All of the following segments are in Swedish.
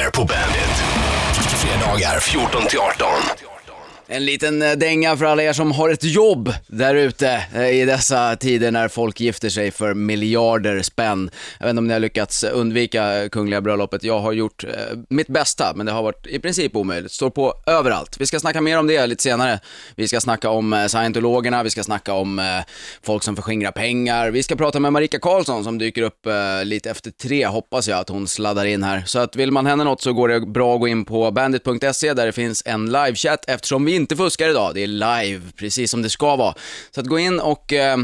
mer på Bandit. Fredagar 14 till 18. En liten eh, dänga för alla er som har ett jobb där ute eh, i dessa tider när folk gifter sig för miljarder spänn. Jag vet inte om ni har lyckats undvika kungliga bröllopet. Jag har gjort eh, mitt bästa, men det har varit i princip omöjligt. Står på överallt. Vi ska snacka mer om det lite senare. Vi ska snacka om scientologerna, vi ska snacka om folk som förskingrar pengar. Vi ska prata med Marika Karlsson som dyker upp lite efter tre, hoppas jag att hon sladdar in här. Så att vill man henne något så går det bra att gå in på bandit.se där det finns en livechatt eftersom vi inte fuskar idag. Det är live, precis som det ska vara. Så att gå in och eh,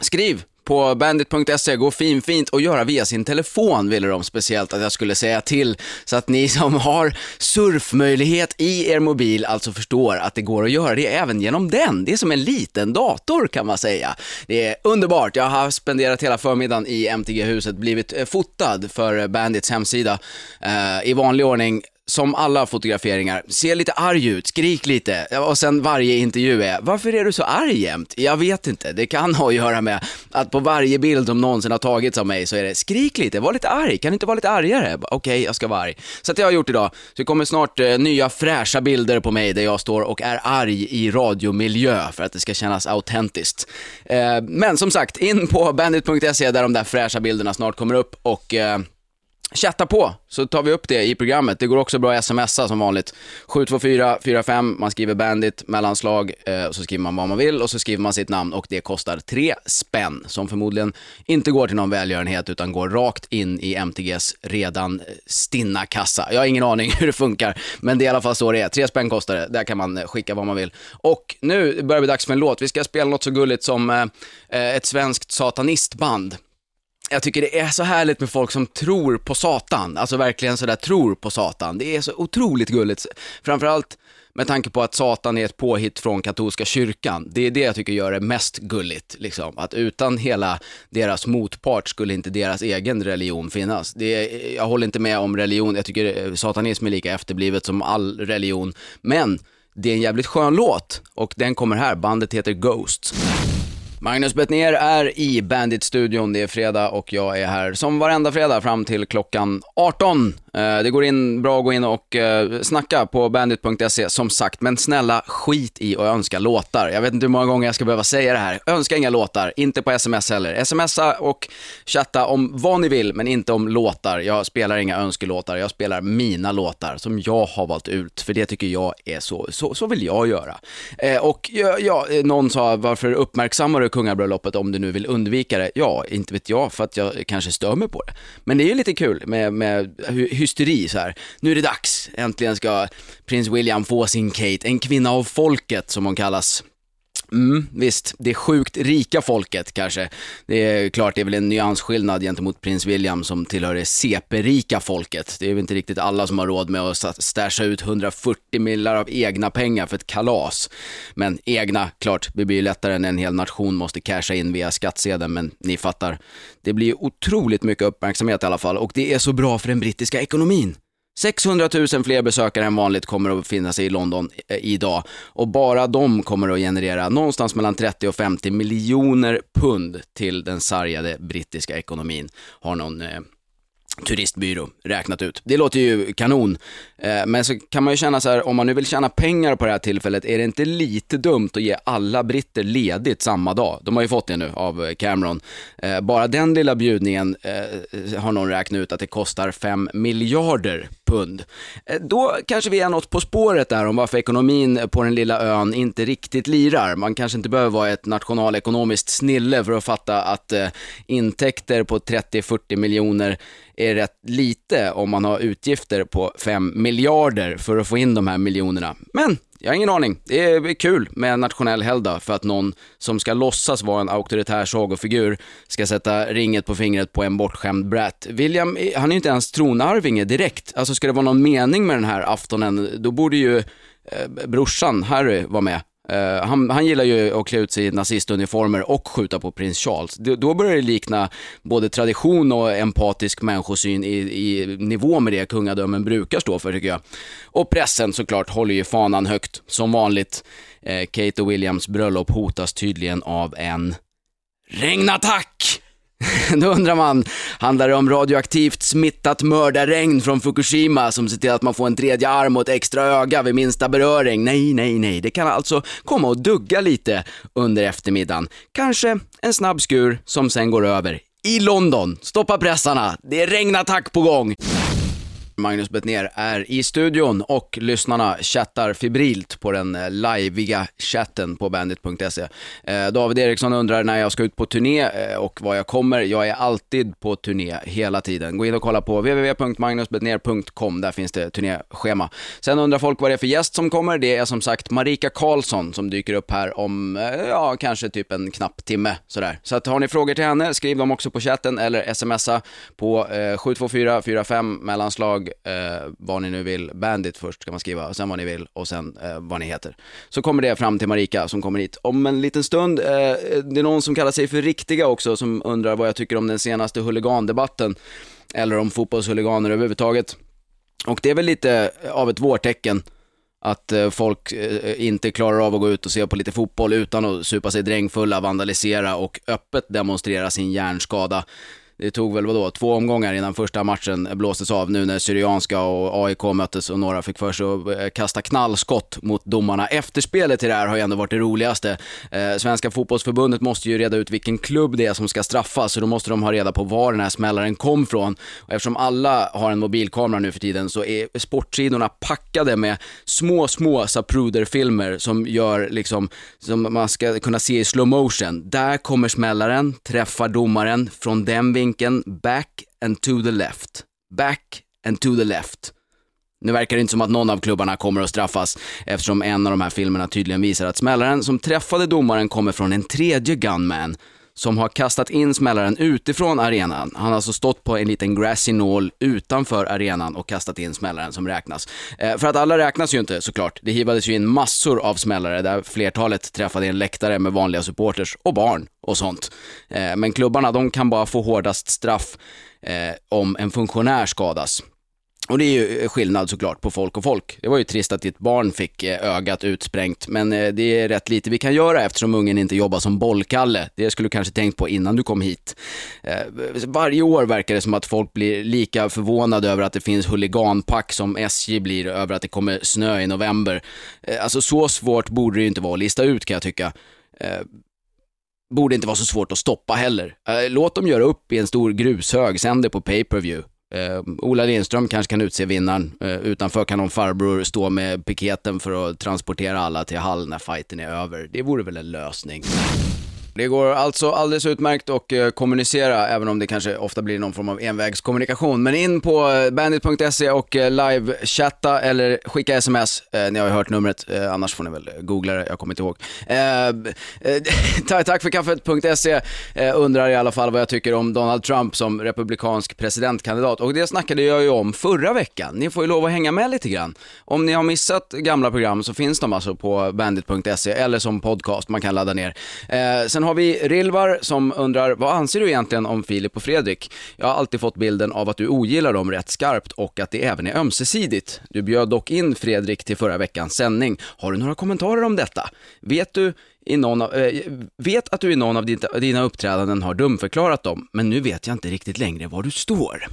skriv på bandit.se, gå fin fint och göra via sin telefon ville de speciellt att jag skulle säga till. Så att ni som har surfmöjlighet i er mobil alltså förstår att det går att göra det även genom den. Det är som en liten dator kan man säga. Det är underbart. Jag har spenderat hela förmiddagen i MTG-huset, blivit eh, fotad för eh, Bandits hemsida eh, i vanlig ordning som alla fotograferingar, se lite arg ut, skrik lite och sen varje intervju är, varför är du så arg jämt? Jag vet inte, det kan ha att göra med att på varje bild som någonsin har tagits av mig så är det, skrik lite, var lite arg, kan du inte vara lite argare? Okej, okay, jag ska vara arg. Så det har jag gjort idag. Så det kommer snart eh, nya fräscha bilder på mig där jag står och är arg i radiomiljö för att det ska kännas autentiskt. Eh, men som sagt, in på bandit.se där de där fräscha bilderna snart kommer upp och eh, Chatta på, så tar vi upp det i programmet. Det går också bra att smsa som vanligt. 72445, man skriver bandit, mellanslag, eh, och så skriver man vad man vill och så skriver man sitt namn och det kostar tre spänn som förmodligen inte går till någon välgörenhet utan går rakt in i MTGs redan eh, stinna kassa. Jag har ingen aning hur det funkar, men det är i alla fall så det är. Tre spänn kostar det, där kan man eh, skicka vad man vill. Och nu börjar det bli dags för en låt. Vi ska spela något så gulligt som eh, eh ett svenskt satanistband jag tycker det är så härligt med folk som tror på Satan, alltså verkligen sådär tror på Satan. Det är så otroligt gulligt, framförallt med tanke på att Satan är ett påhitt från katolska kyrkan. Det är det jag tycker gör det mest gulligt, liksom. Att utan hela deras motpart skulle inte deras egen religion finnas. Det är, jag håller inte med om religion, jag tycker eh, satanism är lika efterblivet som all religion, men det är en jävligt skön låt och den kommer här, bandet heter Ghosts. Magnus Bettner är i Bandit-studion. Det är fredag och jag är här som varenda fredag fram till klockan 18. Eh, det går in bra att gå in och eh, snacka på bandit.se som sagt, men snälla skit i att önska låtar. Jag vet inte hur många gånger jag ska behöva säga det här. Önska inga låtar, inte på sms heller. Smsa och chatta om vad ni vill, men inte om låtar. Jag spelar inga önskelåtar, jag spelar mina låtar som jag har valt ut, för det tycker jag är så, så, så vill jag göra. Eh, och ja, ja, någon sa, varför uppmärksammar du kungabröllopet om du nu vill undvika det? Ja, inte vet jag, för att jag kanske stör mig på det. Men det är ju lite kul med, med hysteri så här. Nu är det dags, äntligen ska prins William få sin Kate, en kvinna av folket som hon kallas. Mm, visst, det sjukt rika folket kanske. Det är klart, det är väl en nyansskillnad gentemot prins William som tillhör det CP-rika folket. Det är väl inte riktigt alla som har råd med att stasha ut 140 millar av egna pengar för ett kalas. Men egna, klart, det blir ju lättare när en hel nation måste casha in via skattsedeln, men ni fattar. Det blir otroligt mycket uppmärksamhet i alla fall och det är så bra för den brittiska ekonomin. 600 000 fler besökare än vanligt kommer att befinna sig i London eh, idag. Och bara de kommer att generera någonstans mellan 30 och 50 miljoner pund till den sargade brittiska ekonomin, har någon eh, turistbyrå räknat ut. Det låter ju kanon, eh, men så kan man ju känna så här, om man nu vill tjäna pengar på det här tillfället, är det inte lite dumt att ge alla britter ledigt samma dag? De har ju fått det nu av Cameron. Eh, bara den lilla bjudningen eh, har någon räknat ut att det kostar 5 miljarder pund. Då kanske vi är något på spåret där om varför ekonomin på den lilla ön inte riktigt lirar. Man kanske inte behöver vara ett nationalekonomiskt snille för att fatta att intäkter på 30-40 miljoner är rätt lite om man har utgifter på 5 miljarder för att få in de här miljonerna. Men jag har ingen aning. Det är kul med en nationell helgdag för att någon som ska låtsas vara en auktoritär sagofigur ska sätta ringet på fingret på en bortskämd brat. William, han är ju inte ens tronarvinge direkt. Alltså ska det vara någon mening med den här aftonen, då borde ju eh, brorsan Harry vara med. Uh, han, han, gillar ju att klä ut sig i nazistuniformer och skjuta på prins Charles. D då börjar det likna både tradition och empatisk människosyn i, i nivå med det kungadömen brukar stå för tycker jag. Och pressen såklart håller ju fanan högt, som vanligt. Uh, Kate och Williams bröllop hotas tydligen av en regnattack! Då undrar man, handlar det om radioaktivt smittat mördarregn från Fukushima som ser till att man får en tredje arm och ett extra öga vid minsta beröring? Nej, nej, nej. Det kan alltså komma och dugga lite under eftermiddagen. Kanske en snabb skur som sen går över. I London, stoppa pressarna, det är regnattack på gång. Magnus Bettner är i studion och lyssnarna chattar febrilt på den eh, liveiga chatten på bandit.se. Eh, David Eriksson undrar när jag ska ut på turné eh, och var jag kommer. Jag är alltid på turné hela tiden. Gå in och kolla på www.magnusbettner.com, där finns det turnéschema. Sen undrar folk vad det är för gäst som kommer. Det är som sagt Marika Karlsson som dyker upp här om, ja, kanske typ en knapp timme sådär. Så att har ni frågor till henne, skriv dem också på chatten eller smsa på 72445 mellanslag eh, vad ni nu vill, Bandit först ska man skriva, sen vad ni vill och sen eh, vad ni heter. Så kommer det fram till Marika som kommer hit om en liten stund. Eh, det är någon som kallar sig för Riktiga också som undrar vad jag tycker om den senaste huligandebatten eller om fotbollshuliganer överhuvudtaget. Och det är väl lite eh, av ett vårtecken att eh, folk eh, inte klarar av att gå ut och se på lite fotboll utan att supa sig drängfulla, vandalisera och öppet demonstrera sin hjärnskada. Det tog väl vadå, två omgångar innan första matchen blåstes av nu när Syrianska och AIK möttes och några fick för sig att eh, kasta knallskott mot domarna. Efterspelet till det här har ju ändå varit det roligaste. Eh, Svenska fotbollsförbundet måste ju reda ut vilken klubb det är som ska straffas, så då måste de ha reda på var den här smällaren kom från. Och eftersom alla har en mobilkamera nu för tiden så är sportsidorna packade med små, små Zapruder-filmer som gör liksom, som man ska kunna se i slow motion. Där kommer smällaren, träffar domaren från den vinkeln vinkeln back and to the left. Back and to the left. Nu verkar det inte som att någon av klubbarna kommer att straffas eftersom en av de här filmerna tydligen visar att smällaren som träffade domaren kommer från en tredje gunman som har kastat in smällaren utifrån arenan. Han har alltså stått på en liten grassy nål utanför arenan och kastat in smällaren som räknas. Eh, för att alla räknas ju inte såklart. Det hivades ju in massor av smällare där flertalet träffade en läktare med vanliga supporters och barn och sånt. Eh, men klubbarna de kan bara få hårdast straff eh, om en funktionär skadas. Och det är ju eh, skillnad såklart på folk och folk. Det var ju trist att ditt barn fick eh, ögat utsprängt, men eh, det är rätt lite vi kan göra eftersom ungen inte jobbar som bollkalle. Det skulle du kanske tänkt på innan du kom hit. Varje år verkar det som att folk blir lika förvånade över att det finns huliganpack som SJ blir över att det kommer snö i november. Alltså så svårt borde det ju inte vara att lista ut kan jag tycka borde inte vara så svårt att stoppa heller. Låt dem göra upp i en stor grushög, sänd det på pay-per-view. Eh, Ola Lindström kanske kan utse vinnaren. Eh, utanför kan någon farbror stå med piketen för att transportera alla till Hall när fighten är över. Det vore väl en lösning. Det går alltså alldeles utmärkt att eh, kommunicera, även om det kanske ofta blir någon form av envägskommunikation. Men in på eh, bandit.se och livechatta live-chatta eller skicka sms. Eh, ni har ju hört numret, annars får ni väl googla det, jag kommer inte ihåg. Tack för kaffet.se undrar i alla fall vad jag tycker om Donald Trump som republikansk presidentkandidat. Och det snackade jag ju om förra veckan. Ni får ju lov att hänga med lite grann. Om ni har missat gamla program så finns de alltså på bandit.se eller som podcast man kan ladda ner. Sen har vi Rilvar som undrar, vad anser du egentligen om Filip och Fredrik? Jag har alltid fått bilden av att du ogillar dem rätt skarpt och att det även är ömsesidigt. Du bjöd dock in Fredrik till förra veckans sändning. Har du några kommentarer om detta? Vet du i någon av, äh, vet att du i någon av dina uppträdanden har dumförklarat dem, men nu vet jag inte riktigt längre var du står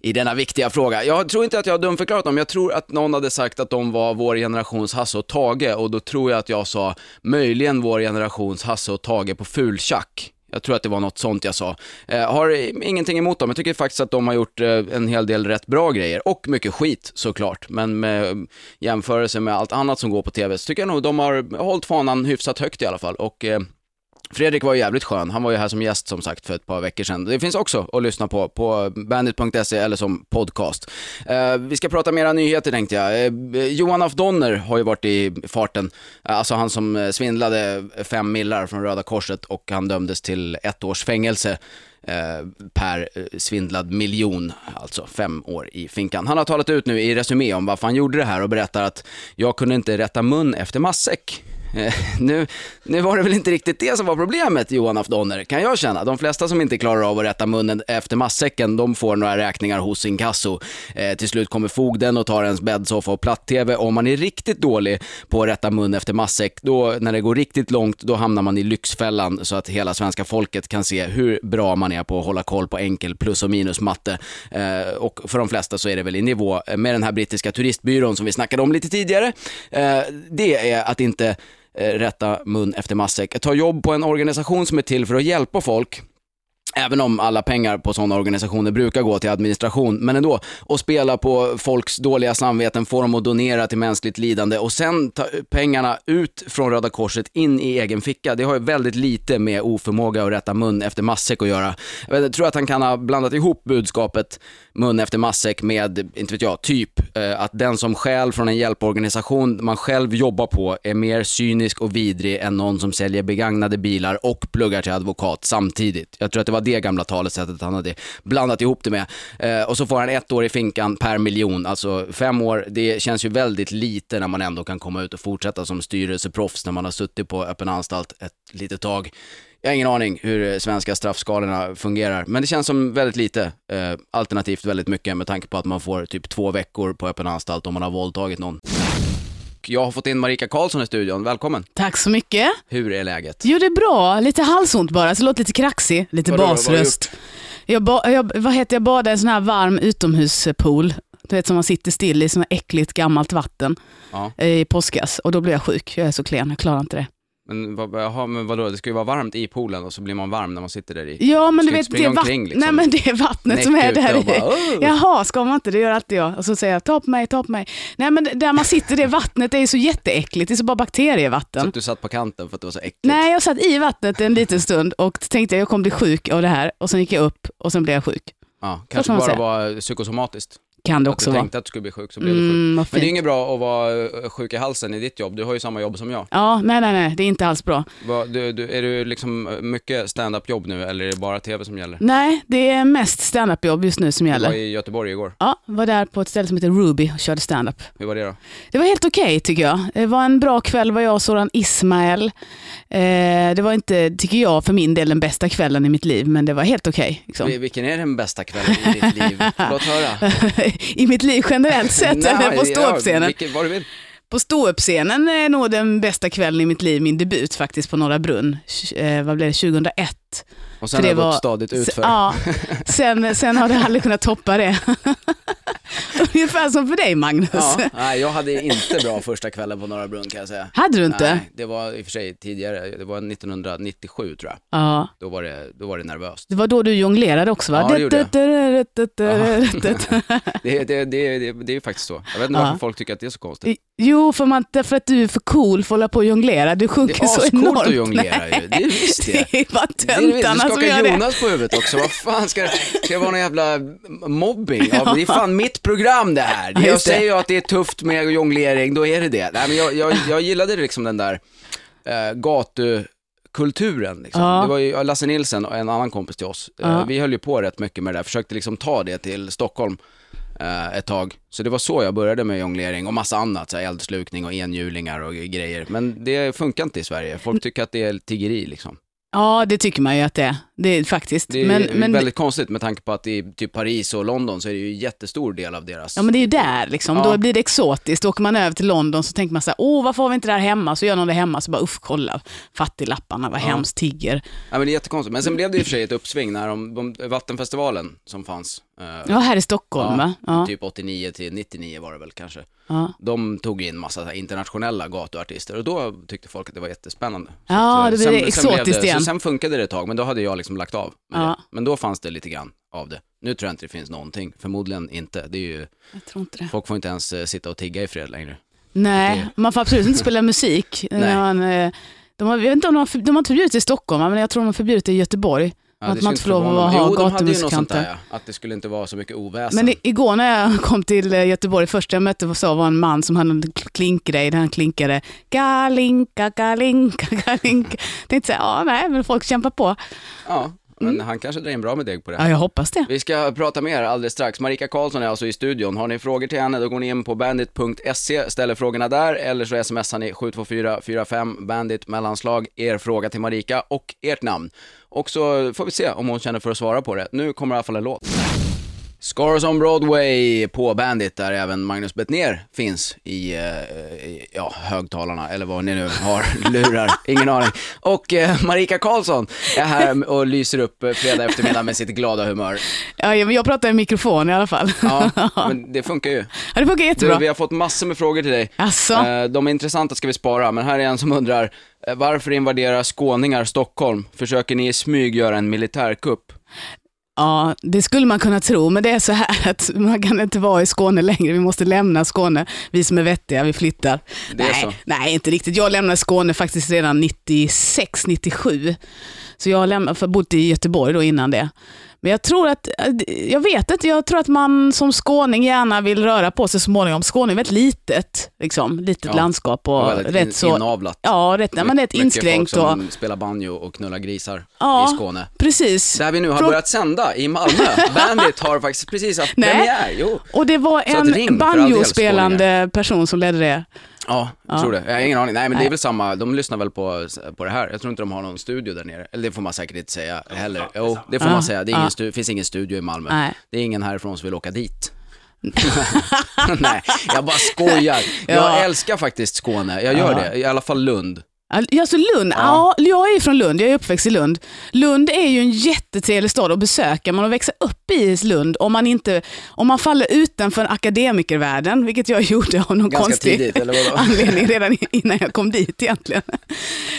i denna viktiga fråga. Jag tror inte att jag har dumförklarat dem, jag tror att någon hade sagt att de var vår generations Hasse och Tage och då tror jag att jag sa möjligen vår generations Hasse och Tage på fultjack. Jag tror att det var något sånt jag sa. Eh, har ingenting emot dem, jag tycker faktiskt att de har gjort eh, en hel del rätt bra grejer. Och mycket skit såklart, men med eh, jämförelse med allt annat som går på tv så tycker jag nog de har hållit fanan hyfsat högt i alla fall. Och eh, Fredrik var ju jävligt skön. Han var ju här som gäst som sagt för ett par veckor sedan. Det finns också att lyssna på på bandit.se eller som podcast. Eh, vi ska prata mera nyheter tänkte jag. Eh, Johan af Donner har ju varit i farten. Eh, alltså han som eh, svindlade fem millar från Röda Korset och han dömdes till ett års fängelse. Eh, per svindlad miljon, alltså fem år i finkan. Han har talat ut nu i Resumé om varför han gjorde det här och berättar att jag kunde inte rätta mun efter matsäck. Eh, nu, nu var det väl inte riktigt det som var problemet Johan af Donner, kan jag känna. De flesta som inte klarar av att rätta munnen efter matsäcken, de får några räkningar hos inkasso. Eh, till slut kommer fogden och tar ens bäddsoffa och platt-tv. Om man är riktigt dålig på att rätta mun efter matsäck, då när det går riktigt långt, då hamnar man i Lyxfällan så att hela svenska folket kan se hur bra man är på att hålla koll på enkel plus och minus matte. Eh, och för de flesta så är det väl i nivå med den här brittiska turistbyrån som vi snackade om lite tidigare. Eh, det är att inte Eh, rätta mun efter matsäck. Ta jobb på en organisation som är till för att hjälpa folk Även om alla pengar på sådana organisationer brukar gå till administration, men ändå. Och spela på folks dåliga samveten, få dem att donera till mänskligt lidande och sen ta pengarna ut från Röda Korset in i egen ficka. Det har ju väldigt lite med oförmåga att rätta mun efter matsäck att göra. Jag, tror att han kan ha blandat ihop budskapet mun efter matsäck med, inte vet jag, typ eh, att den som stjäl från en hjälporganisation man själv jobbar på är mer cynisk och vidrig än någon som säljer begagnade bilar och pluggar till advokat samtidigt. Jag tror att det var det gamla talesättet han hade blandat ihop det med. Eh, och så får han ett år i finkan per miljon, alltså fem år. Det känns ju väldigt lite när man ändå kan komma ut och fortsätta som styrelseproffs när man har suttit på öppen anstalt ett litet tag. Jag har ingen aning hur svenska straffskalorna fungerar, men det känns som väldigt lite, eh, alternativt väldigt mycket med tanke på att man får typ två veckor på öppen anstalt om man har våldtagit någon. Jag har fått in Marika Karlsson i studion, välkommen. Tack så mycket. Hur är läget? Jo, det är bra. Lite halsont bara, så låter lite kraxig, lite Vadå, vad basröst. Jag, ba, jag, vad heter jag badade i en sån här varm utomhuspool. Du vet som man sitter still i, sån här äckligt gammalt vatten Ja, eh, i påskas. Och då blev jag sjuk. Jag är så klen, jag klarar inte det. Men, vad, jaha, men vadå, det ska ju vara varmt i poolen och så blir man varm när man sitter där i. Ja, men du vet, det är, omkring, liksom. Nej, men det är vattnet som Näck är ute där i. bara, "Åh!" Jaha, ska man inte? Det gör alltid jag. Och så säger jag, ta på mig, ta på mig. Nej, men där man sitter, det vattnet det är så jätteäckligt. Det är så bara Så bakterievatten. att du satt på kanten för att det var så äckligt. Nej, jag satt i vattnet en liten stund och tänkte jag kommer bli sjuk av det här. Och sen gick jag upp och sen blev jag sjuk. Ja, kan kanske bara var psykosomatiskt. Kan det Att också du vara. tänkte att du skulle bli sjuk så blev du sjuk. Mm, Men det är inget bra att vara eh, sjuk i halsen i ditt jobb. Du har ju samma jobb som jag. Ja, nej, nej, nej, det är inte alls bra. Vad- Du, du, är du liksom eh, mycket stand-up jobb nu eller är det bara tv som gäller? Nej, det är mest standup-jobb just nu som Du var gäller. i Göteborg igår. Ja, var där på ett ställe som heter Ruby och körde standup. Hur var det då? Det var helt okej tycker jag. Det var en bra kväll, var jag och Soran Ismail. Eh, det var inte, tycker jag, för min del den bästa kvällen i mitt liv, men det var helt okej. liksom. Vi- Vilken är den bästa kvällen i ditt liv? Låt höra. I mitt liv generellt sett, Nej, eller på ja, ståuppscenen. vill. På ståuppscenen är nog den bästa kvällen i mitt liv, min debut faktiskt på Norra Brunn. Eh, vad blev det, 2001? Och sen har det gått stadigt utför. Ja, sen, sen har det aldrig kunnat toppa det. Ungefär som för dig Magnus. Ja, nej, jag hade inte bra första kvällen på Norra Brunn kan jag säga. Hade du inte? Nej, det var i och för sig tidigare, det var 1997 tror jag. Ja. Då var det, då var det nervöst. Det var då du jonglerade också va? Ja, det gjorde jag. Det, det, det, det, det är ju faktiskt så. Jag vet inte Ja. varför folk tycker att det är så konstigt. Jo, för, man, därför att du är för cool för att hålla på och jonglera. Du Det sjunker är så ascoolt enormt. att jonglera ju. Det är visst det. Det är bara Det är det töntarna Du som gör skakar det. Jonas på huvudet också. Vad fan ska det, ska det vara någon jävla mobbing? Ja, det är fan mitt program det här. Ja, Jag säger ju att det är tufft med jonglering, då är det det. Nej, men jag, jag, jag gillade liksom den där eh, gatukulturen. Liksom. Ja. Det var ju Lasse Nilsson och en annan kompis till oss. Eh, Ja. Vi höll ju på rätt mycket med det där, försökte liksom ta det till Stockholm eh, ett tag. Så det var så jag började med jonglering och massa annat, så här eldslukning och enhjulingar och grejer. Men det funkar inte i Sverige. Folk tycker att det är tiggeri liksom. Ja, det tycker man ju att det är. Det är faktiskt. Det är men, men, väldigt konstigt med tanke på att i typ Paris och London så är det ju en jättestor del av deras... Ja men det är ju där liksom, Ja. då blir det exotiskt. Åker man över till London så tänker man så här, åh varför har vi inte det här hemma? Så gör någon det hemma så bara uff kolla, fattiglapparna, vad Ja. hemskt, tigger. Ja, men det är jättekonstigt. Men sen blev det i och för sig ett uppsving när de, de Vattenfestivalen som fanns, Ja, här i Stockholm va? Ja. typ 89 till 99 var det väl kanske. Ja. De tog in massa så här internationella gatuartister och då tyckte folk att det var jättespännande. Så Ja, det eh, blir blev exotiskt det, igen. Så sen funkade det ett tag, men då hade jag liksom lagt av Ja. det. Men då fanns det lite grann av det. Nu tror jag inte det finns någonting, förmodligen inte. Det är ju, Jag tror inte det. folk får inte ens eh, sitta och tigga i fred längre. Nej, man får absolut inte spela musik. Nej. Man, eh, de har, jag vet inte om de har, de har förbjudit det i Stockholm, men jag tror de har förbjudit det i Göteborg. Ja, Att man inte får lov att ha Jo, de gatumusikanter. ja. Att det skulle inte vara så mycket oväsen. Men igår när jag kom till eh, Göteborg, första jag mötte så var en man som hade en klinkgrej där han klinkade galinka, galinka, galinka. Tänkte så här, ja nej, men folk kämpar på. Ja, men han kanske drar in bra med deg på det. Ja, jag hoppas det. Vi ska prata mer alldeles strax. Marika Karlsson är alltså i studion. Har ni frågor till henne, då går ni in på bandit.se, ställer frågorna där, eller så smsar ni 72445 bandit mellanslag, er fråga till Marika och ert namn. Och så får vi se om hon känner för att svara på det. Nu kommer i alla fall en låt. Scars on Broadway på Bandit, där även Magnus Bettner finns i, eh, i ja, högtalarna, eller vad ni nu har, lurar, ingen aning. Och eh, Marika Karlsson är här och lyser upp eh, fredag eftermiddag med sitt glada humör. Ja, jag pratar i mikrofon i alla fall. Ja, men det funkar ju. Ja, det funkar jättebra. Du, vi har fått massor med frågor till dig. Asså? Eh, De intressanta ska vi spara, men här är en som undrar, eh, varför invaderar skåningar Stockholm? Försöker ni i smyg göra en militärkupp? Ja, det skulle man kunna tro, men det är så här att man kan inte vara i Skåne längre. Vi måste lämna Skåne. Vi som är vettiga, vi flyttar. Nej, nej, inte riktigt. Jag lämnade Skåne faktiskt redan 96, 97. Så jag har bott i Göteborg då innan det. Men jag tror att, jag vet inte, jag tror att man som skåning gärna vill röra på sig så småningom. Skåne är väldigt litet, liksom, litet Ja, landskap och Och rätt in, så... inavlat. Ja, rätt, nej, men rätt Mycket inskränkt folk och... som spelar banjo och knullar grisar Ja. i Skåne. Precis. Där vi nu har Frå- börjat sända i Malmö. Bandit har faktiskt precis haft Nej. premiär. Jo. Och det var en banjospelande person som ledde det. Ja, jag Ja. tror det. Jag har ingen aning. Nej, men det är väl samma. De lyssnar väl på, på det här. Jag tror inte de har någon studio där nere. Eller det får man säkert inte säga heller. Jo, det får Ja, man säga. Det är ingen stu- finns ingen studio i Malmö. Nej. Det är ingen härifrån som vill åka dit. Nej, jag bara skojar. Ja. Jag älskar faktiskt Skåne. Jag gör Ja. det. I alla fall Lund. Ja, så Lund. Ja. jag är från Lund. Jag är uppväxt i Lund. Lund är ju en jättetrevlig stad att besöka. Man har växa upp i Lund om man, inte, om man faller utanför akademikervärlden, vilket jag gjorde av någon Ganska konstig tidigt, anledning redan innan jag kom dit egentligen.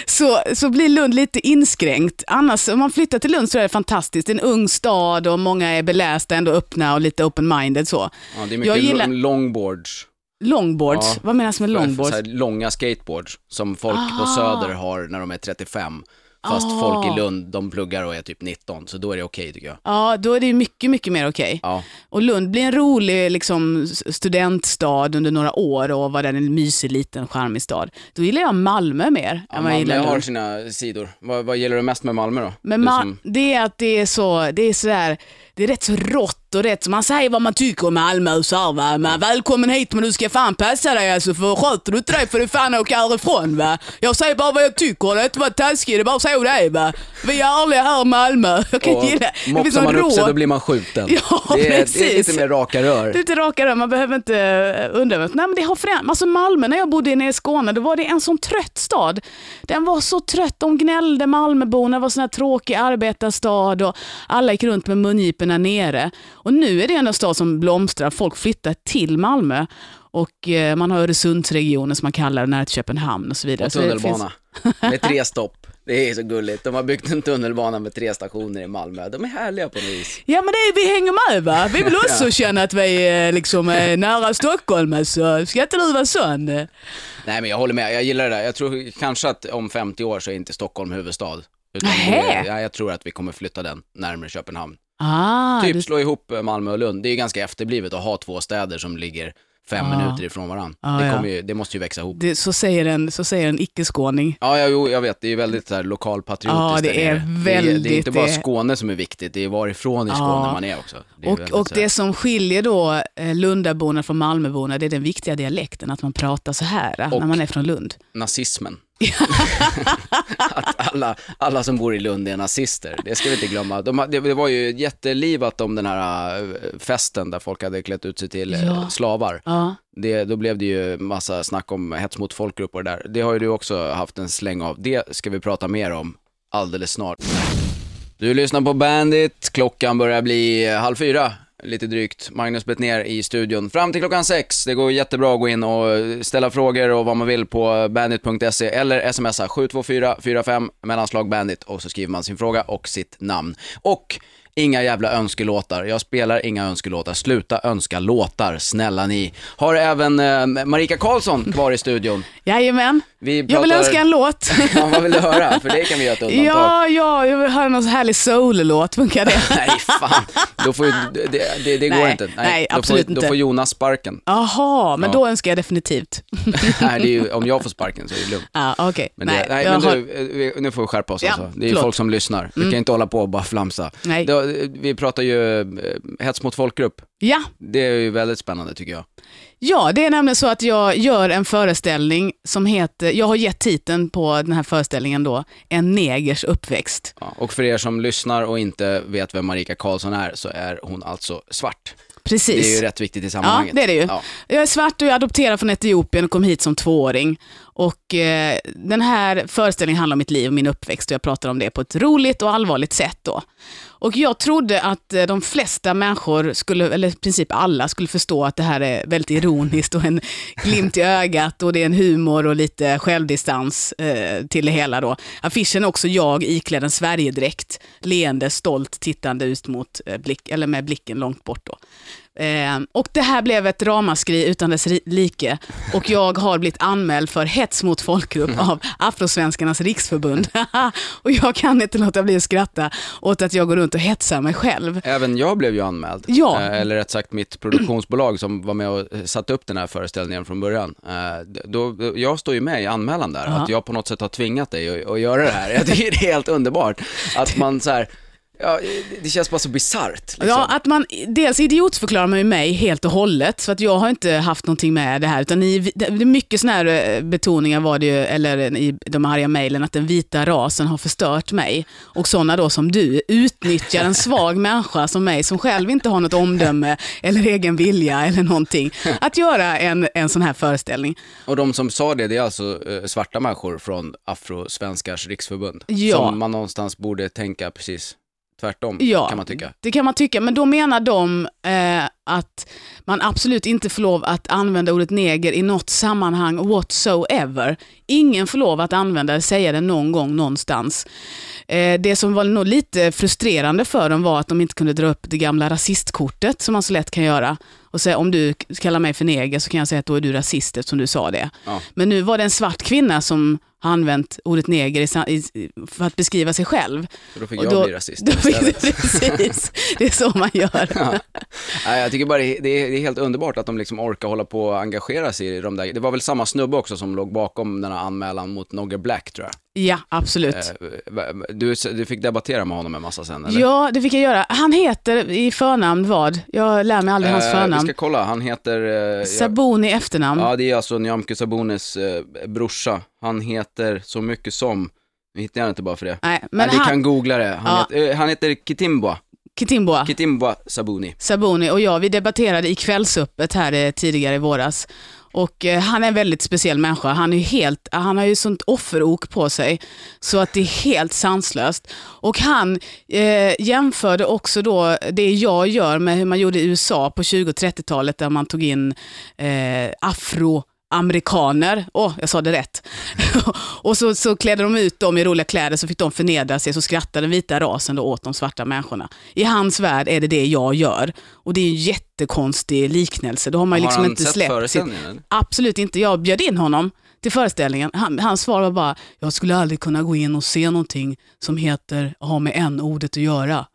Så, så blir Lund lite inskränkt. Annars, om man flyttar till Lund så är det fantastiskt. Det är en ung stad och många är belästa, ändå öppna och lite open-minded så. Ja, det är Jag mycket gillar- lo- longboards. Longboards, Ja. vad menas med longboards? Så här, långa skateboards som folk på Ah. Söder har när de är 35. Fast Ah. folk i Lund, de pluggar och är typ 19, så då är det okej tycker jag. Ja, då är det ju mycket, mycket mer okej. Ja. Och Lund blir en rolig liksom, s- studentstad under några år och var den en mysig liten charmig stad. Då gillar jag Malmö mer Ja, än vad jag Malmö gillar har Lund. sina sidor. Vad, vad gillar du mest med Malmö då? Men Du ma- som- det är att det är så, det är sådär, det är rätt så rått och rätt så man säger vad man tycker om Malmö och så här, va. Men välkommen hit men du ska fan passa dig alltså för sköter du inte dig får du fan åka härifrån va. Jag säger bara vad jag tycker, det är inte vara taskig, det är bara så det är va. Vi är ärliga här i Malmö. Jag kan och gilla det. finns man upp sig rå- då blir man skjuten. Ja, det, är, det är precis. lite mer raka rör. Lite rakare, man behöver inte uh, undra. Nej, men det har förändrats. Alltså Malmö, när jag bodde nere i Skåne, då var det en sån trött stad. Den var så trött, de gnällde Malmöborna, det var sån här tråkig arbetarstad och alla gick runt med mungiporna nere. Och nu är det en stad som blomstrar, folk flyttar till Malmö. Och eh, man har Öresundsregionen som man kallar det, nära till Köpenhamn och så vidare. Och tunnelbana. Med tre stopp. Det är så gulligt. De har byggt en tunnelbana med tre stationer i Malmö. De är härliga på något vis. Ja men det är, vi hänger med va. Vi vill också känna att vi är liksom, är nära Stockholm. Alltså. Ska inte du vara sån? Nej men jag håller med, jag gillar det där. Jag tror kanske att om 50 år så är inte Stockholm huvudstad. Utan ja, jag tror att vi kommer flytta den närmare Köpenhamn. Ah, Typ du, slå ihop eh, Malmö och Lund. Det är ju ganska efterblivet att ha två städer som ligger fem Ja. minuter ifrån varandra. Ja, det, ja. ju, det måste ju växa ihop. det, så, säger en, så säger en icke-skåning. Ja, ja, jo, jag vet. Det är väldigt så här, lokalpatriotiskt Ja, det är nere. Det är, det inte väldigt bara det. Skåne som är viktigt, det är varifrån i. Skåne man är också. Det är Och, väldigt och det som skiljer då eh, Lundaborna från Malmöborna, det är den viktiga dialekten, att man pratar så här eh, när man är från Lund. nazismen. att alla, alla som bor i Lund är nazister, det ska vi inte glömma. De, det, var ju jättelivat om den här äh, festen där folk hade klätt ut sig till äh, Ja. slavar. Ja. Det, då blev det ju massa snack om hets mot folkgrupp och det där. Det har ju du också haft en släng av. Det ska vi prata mer om alldeles snart. Du lyssnar på Bandit, klockan börjar bli halv fyra, lite drygt. Magnus ner i studion. Fram till klockan sex, det går jättebra att gå in och ställa frågor och vad man vill på bandit.se eller smsa 72445 mellanslag bandit och så skriver man sin fråga och sitt namn. Och Inga jävla önskelåtar. Jag spelar inga önskelåtar. Sluta önska låtar, snälla ni. Har även eh, Marika Karlsson kvar i studion. Jajamän. Vi Jag vill pratar- önska en låt. Ja, vad vill du höra? För det kan vi göra ett undantag. Ja, ja, jag vill höra någon så härlig soul-låt, funkar det? Nej, fan. Då får det, det, det går Nej, inte. nej, då absolut får, inte. Då får Jonas sparken. Jaha, men Ja. då önskar jag definitivt. nej, det är ju, om jag får sparken så är det lugnt. Ja. Men, det, Nej, nej, men har- du, eh, nu får vi skärpa oss Ja, alltså. Det är ju folk som lyssnar. Vi Mm. kan inte hålla på och bara flamsa. Nej. Då, vi pratar ju eh, hets mot folkgrupp. Ja, Det är ju väldigt spännande tycker jag. Ja, det är nämligen så att jag gör en föreställning som heter, jag har gett titeln på den här föreställningen då, En negers uppväxt. Ja, och för er som lyssnar och inte vet vem Marika Karlsson är så är hon alltså svart. Precis. Det är ju rätt viktigt i Ja, sammanhanget. det är det ju. Ja. Jag är svart och jag är adopterad från Etiopien och kom hit som tvååring. Och eh, den här föreställningen handlar om mitt liv och min uppväxt och jag pratar om det på ett roligt och allvarligt sätt då. Och jag trodde att eh, de flesta människor, skulle, eller i princip alla, skulle förstå att det här är väldigt ironiskt och en glimt i ögat och det är en humor och lite självdistans eh, till det hela då. Affischen är också jag iklädd en Sverigedräkt, leende, stolt, tittande ut mot eh, blick, eller med blicken långt bort då. Eh, och det här blev ett ramaskri utan dess like och jag har blivit anmäld för hets mot folkgrupp av Afrosvenskarnas riksförbund. och jag kan inte låta bli att skratta åt att jag går runt och hetsar mig själv. Även jag blev ju anmäld. Ja. Eh, Eller rätt sagt mitt produktionsbolag som var med och eh, satte upp den här föreställningen från början. Eh, Då, jag står ju med i anmälan där, Ja. att jag på något sätt har tvingat dig att, att göra det här. Jag tycker det är helt underbart. Att man så här, ja, det- känns bara så bisarrt. Liksom. Ja, att man, dels idiotförklarar man ju mig helt och hållet, för att jag har inte haft någonting med det här, utan i, det är mycket sådana här eh, betoningar var det ju, eller i de arga mejlen, att den vita rasen har förstört mig. Och sådana då som du utnyttjar en svag människa som mig, som själv inte har något omdöme eller egen vilja eller någonting, att göra en, en sån här föreställning. Och de som sa det, det är alltså eh, svarta människor från Afrosvenskars riksförbund. Ja. Som man någonstans borde tänka precis tvärtom, Ja, kan man tycka. det kan man tycka, men då menar de eh, att man absolut inte får lov att använda ordet neger i något sammanhang whatsoever. Ingen får lov att använda det, säga det någon gång någonstans. Eh, det som var nog lite frustrerande för dem var att de inte kunde dra upp det gamla rasistkortet som man så lätt kan göra och säga om du kallar mig för neger så kan jag säga att då är du rasist eftersom du sa det. Ja. Men nu var det en svart kvinna som använt ordet neger i, i, för att beskriva sig själv. Så då fick Och jag då- bli rasist då fick du-. Precis, det är så man gör. Ja. Nej, jag tycker bara det är, det är helt underbart att de liksom orkar hålla på och engagera sig i de där. Det var väl samma snubbe också som låg bakom den här anmälan mot Nogger Black tror jag. Ja, absolut. Eh, Du, du fick debattera med honom en massa sen eller? Ja, det fick jag göra. Han heter i förnamn vad? Jag lär mig aldrig hans Eh, förnamn. Vi ska kolla, han heter... eh, Sabuni i efternamn. ja, det är alltså Nyamko Sabunis eh, brorsa. Han heter så mycket som, nu hittar jag inte bara för det. Nej, Men Nej, vi han, kan googla det. Han, Ja. heter, eh, han heter Kitimbwa, Kitimboa, Kitimbwa Sabuni. Sabuni och jag, vi debatterade i Kvällsöppet här eh, tidigare i våras. Och eh, han är en väldigt speciell människa. Han, är helt, han har ju sånt offerok på sig så att det är helt sanslöst. Och han eh, jämförde också då det jag gör med hur man gjorde i USA på 20 och 30-talet där man tog in eh, afro amerikaner, åh jag sa det rätt. och så, så klädde de ut dem i roliga kläder så fick de förnedra sig så skrattade den vita rasen då åt de svarta människorna. I hans värld är det det jag gör och det är en jättekonstig liknelse. Då har man Har liksom han inte sett släppt sitt... föreställningen? eller? Absolut inte. Jag bjöd in honom till föreställningen. Han, hans svar var bara, jag skulle aldrig kunna gå in och se någonting som heter, har med n-ordet att göra.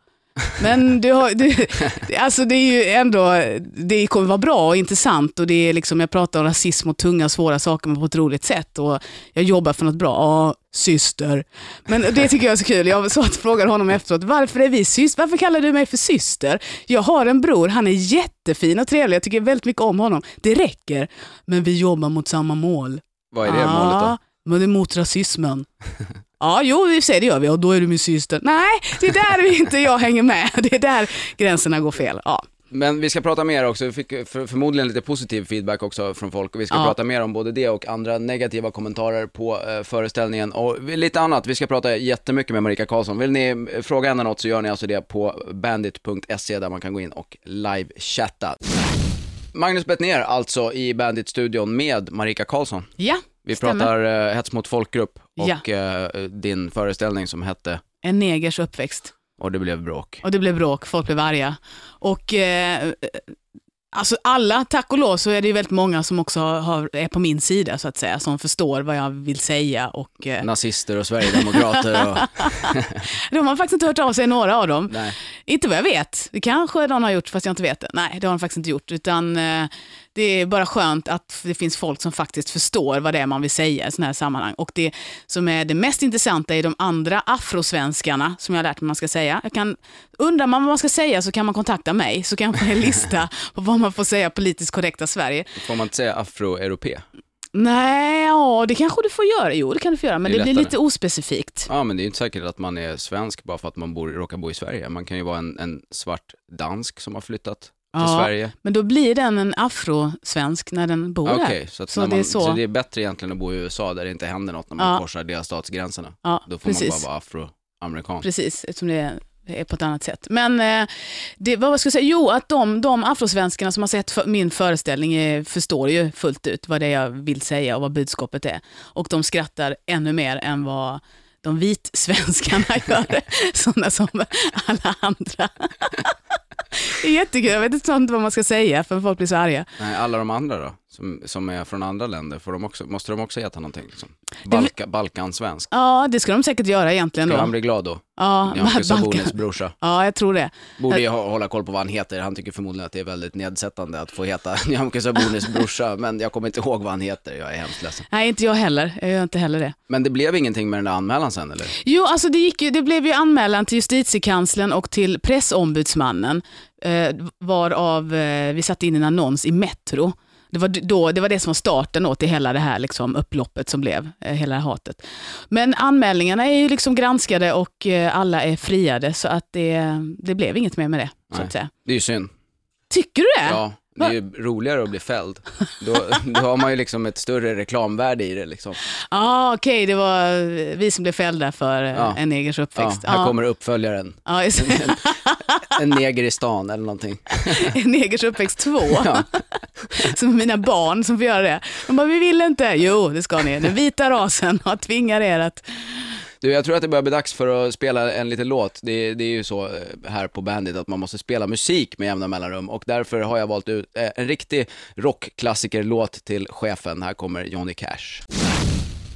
Men det, har, det- alltså det är ju ändå, det kommer vara bra och intressant och det är liksom, jag pratar om rasism och tunga svåra saker men på ett roligt sätt och jag jobbar för något bra. Ja, syster. Men det tycker jag är så kul. Jag så att frågade honom efteråt, varför är vi syster? Varför kallar du mig för syster? Jag har en bror, han är jättefin och trevlig, jag tycker väldigt mycket om honom. Det räcker. Men vi jobbar mot samma mål. Vad är det målet då? Men det är mot rasismen. Ja, jo, vi säger det gör vi och då är du min syster. Nej, det är där vi inte jag hänger med. Det är där gränserna går fel. Ja. Men vi ska prata mer också, vi fick för, förmodligen lite positiv feedback också från folk och vi ska Ja. prata mer om både det och andra negativa kommentarer på eh, föreställningen och lite annat. Vi ska prata jättemycket med Marika Karlsson. Vill ni eh, fråga henne något så gör ni alltså det på bandit.se där man kan gå in och live-chatta. Magnus Bettner alltså i Bandit-studion med Marika Karlsson. Ja, Vi stämmer. pratar eh, hets mot folkgrupp. Och eh, din föreställning som hette En negers uppväxt. Och det blev bråk. Och det blev bråk, folk blev arga. Och eh, Alltså alla, tack och lov, så är det ju väldigt många som också har, är på min sida så att säga, som förstår vad jag vill säga och eh, Nazister och Sverigedemokrater och... de har faktiskt inte hört av sig några av dem. Nej. Inte vad jag vet. Det kanske någon har gjort fast jag inte vet det. Nej, det har de faktiskt inte gjort. Utan eh, det är bara skönt att det finns folk som faktiskt förstår vad det är man vill säga i sådana här sammanhang. Och det som är det mest intressanta är de andra afrosvenskarna som jag har lärt mig man ska säga. Jag kan, undrar man vad man ska säga så kan man kontakta mig så kan jag få en lista på vad man får säga politiskt korrekta Sverige. Får man inte säga afroeuropé? Nej, ja, det kanske du får göra. Jo, det kan du få göra, men Det det, blir lite ospecifikt. Ja, men det är ju inte säkert att man är svensk bara för att man bor, råkar bo i Sverige. Man kan ju vara en, en svart dansk som har flyttat till Ja, Sverige. Men då blir den en afrosvensk när den bor Okej, här. så, Så det man, är så. så. det är bättre egentligen att bo i USA där det inte händer något när man Ja. korsar delstatsgränserna. Ja, Då får man precis. bara vara afroamerikan. Precis, eftersom det är- det är på ett annat sätt. Men eh, det, vad ska jag säga? Jo, att de, de afrosvenskarna som har sett för, min föreställning eh, förstår ju fullt ut vad det är jag vill säga och vad budskapet är. Och de skrattar ännu mer än vad de vitsvenskarna gör, sådana som alla andra. Det är jättekul, jag vet inte vad man ska säga för folk blir så arga. Nej, alla de andra då, som, som är från andra länder, får de också, måste de också heta någonting? Liksom? Balka, Balkansvensk. Ja, det ska de säkert göra egentligen Ska då. han bli glad då? Ja, Nyamko. Sabunis brorsa. ja, jag tror det. Borde ju ha- hålla koll på vad han heter. Han tycker förmodligen att det är väldigt nedsättande att få heta Nyamko Sabunis brorsa, men jag kommer inte ihåg vad han heter. Jag är hemskt ledsen. Nej, inte jag heller. Jag gör inte heller det. Men det blev ingenting med den där anmälan sen, eller? Jo, alltså det, gick ju, det blev ju anmälan till justitiekanslern och till pressombudsmannen, eh, varav eh, vi satte in en annons i Metro. Det var, då, det var det som var starten då till hela det här liksom, upploppet som blev, eh, hela hatet. Men anmälningarna är ju liksom granskade och eh, alla är friade, så att det, det blev inget mer med det. Så Nej. att säga. Det är ju synd. Tycker du det? Ja, det är ju roligare att bli fälld. Då, då har man ju liksom ett större reklamvärde i det liksom. ah, okej, det var eh, vi som blev fällda för Ja. en negers Ja, uppväxt. här kommer uppföljaren. Ja, det. En neger i stan eller någonting. en negers uppväxt 2. Ja. Som mina barn som får göra det. De bara, vi vill inte. Jo, det ska ni. Den vita rasen har tvingar er att... Du, jag tror att det börjar bli dags för att spela en liten låt. Det, det är ju så eh, här på Bandit att man måste spela musik med jämna mellanrum och därför har jag valt ut eh, en riktig rockklassikerlåt till chefen. Här kommer Johnny Cash.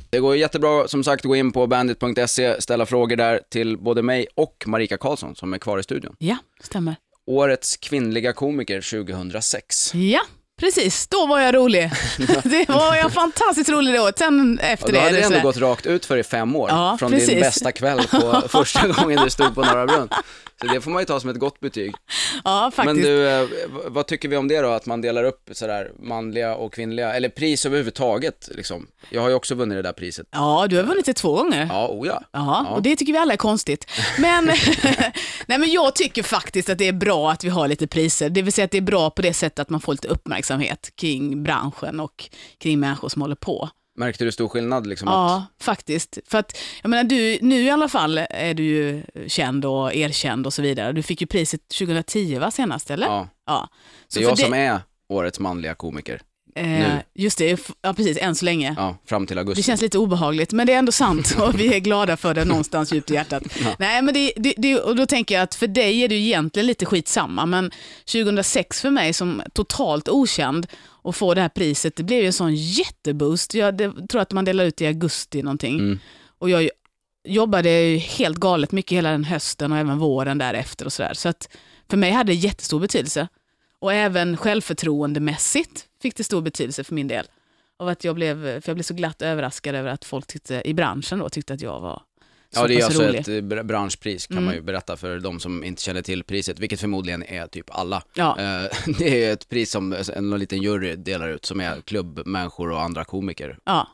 Det går jättebra som sagt att gå in på bandit.se, ställa frågor där till både mig och Marika Karlsson som är kvar i studion. Ja, stämmer. Årets kvinnliga komiker 2006. Ja, precis. Då var jag rolig. det var jag fantastiskt rolig det året. Sen efter Och det... då hade det ändå sådär- gått rakt ut för i fem år, Ja, från din precis. bästa kväll på första gången du stod på Norra Brunn. Så det får man ju ta som ett gott betyg. Ja, faktiskt. Men du, eh, vad tycker vi om det då? Att man delar upp sådär manliga och kvinnliga, eller pris överhuvudtaget liksom. Jag har ju också vunnit det där priset. Ja, du har vunnit det två gånger. Ja, oh. Ja, Ja. och det tycker vi alla är konstigt. Men, nej, men jag tycker faktiskt att det är bra att vi har lite priser. Det vill säga att det är bra på det sättet att man får lite uppmärksamhet kring branschen och kring människor som håller på. Märkte du stor skillnad liksom? Att, Ja, faktiskt. För att, jag menar, du, nu i alla fall är du ju känd och erkänd och så vidare. Du fick ju priset 2010 va, senast, eller? ja, ja. det Så är för jag som är årets manliga komiker. eh, nu. Just det, ja precis, än så länge. Ja, fram till augusti. Det känns lite obehagligt, men det är ändå sant och vi är glada för det någonstans djupt i hjärtat. Nej, men det, det, det, och då tänker jag att för dig är det ju egentligen lite skitsamma, men 2006 för mig som totalt okänd och få det här priset, det blev ju en sån jätteboost. Jag det, tror att man delar ut i augusti någonting. Mm. Och jag jobbade helt galet mycket hela den hösten och även våren därefter och sådär. Så att för mig hade det jättestor betydelse. Och även självförtroendemässigt fick det stor betydelse för min del. Av att jag blev, för jag blev så glatt överraskad över att folk tyckte, i branschen då, tyckte att jag var Ja, det är alltså rolig. ett br- branschpris kan Mm. man ju berätta för de som inte känner till priset, vilket förmodligen är typ alla. Ja. Eh, Det är ett pris som en liten jury delar ut, som är klubbmänniskor och andra komiker Ja,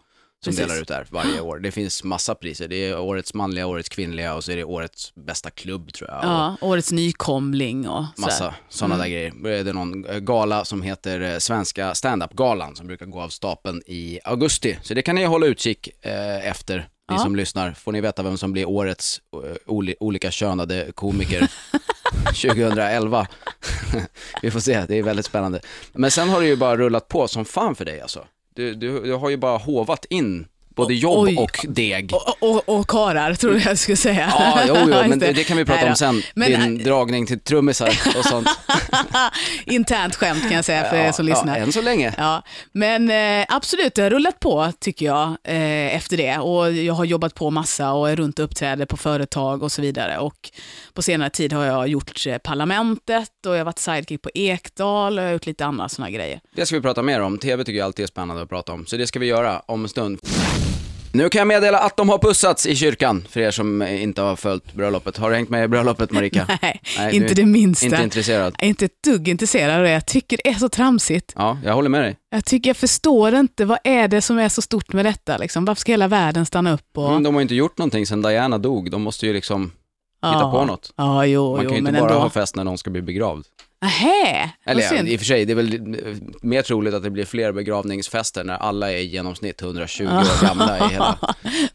som precis. delar ut där varje år. Det finns massa priser. Det är årets manliga, årets kvinnliga och så är det årets bästa klubb tror jag. Ja, årets nykomling och sådär. Massa sådana där grejer. Det är någon eh, gala som heter eh, Svenska Standup-galan som brukar gå av stapeln i augusti. Så det kan ni hålla utkik eh, efter, ni som lyssnar. Får ni veta vem som blir årets oli- olika könade komiker 2011. Vi får se, det är väldigt spännande. Men sen har det ju bara rullat på som fan för dig alltså. Du, du, du har ju bara hovat in både jobb Oj. och deg. Och, och, och karar, tror jag jag skulle säga. Ja, jo, jo men det, det kan vi prata om sen. Men, Din dragning till trummisar och sånt. Internt skämt kan jag säga för er som ja, lyssnar. än så länge. Ja, men eh, absolut, det har rullat på tycker jag eh, efter det. Och jag har jobbat på massa och är runt och uppträder på företag och så vidare. Och på senare tid har jag gjort eh, Parlamentet och jag har varit sidekick på Ekdal och jag har gjort lite andra sådana grejer. Det ska vi prata mer om. TV tycker jag alltid är spännande att prata om, så det ska vi göra om en stund. Nu kan jag meddela att de har pussats i kyrkan, för er som inte har följt bröllopet. Har du hängt med i bröllopet Marika? Nej, Nej, inte det minsta. Inte intresserad? Jag är inte ett dugg intresserad av det. Jag tycker det är så tramsigt. Ja, jag håller med dig. Jag tycker jag förstår inte, vad är det som är så stort med detta? Liksom? Varför ska hela världen stanna upp? Och... Men de har ju inte gjort någonting sedan Diana dog. De måste ju liksom hitta ja. på något. Ja, jo, Man jo, kan ju inte bara ändå. ha fest när någon ska bli begravd. Nähä, Eller ja, i och för sig, det är väl eh, mer troligt att det blir fler begravningsfester när alla är i genomsnitt 120 år gamla i hela...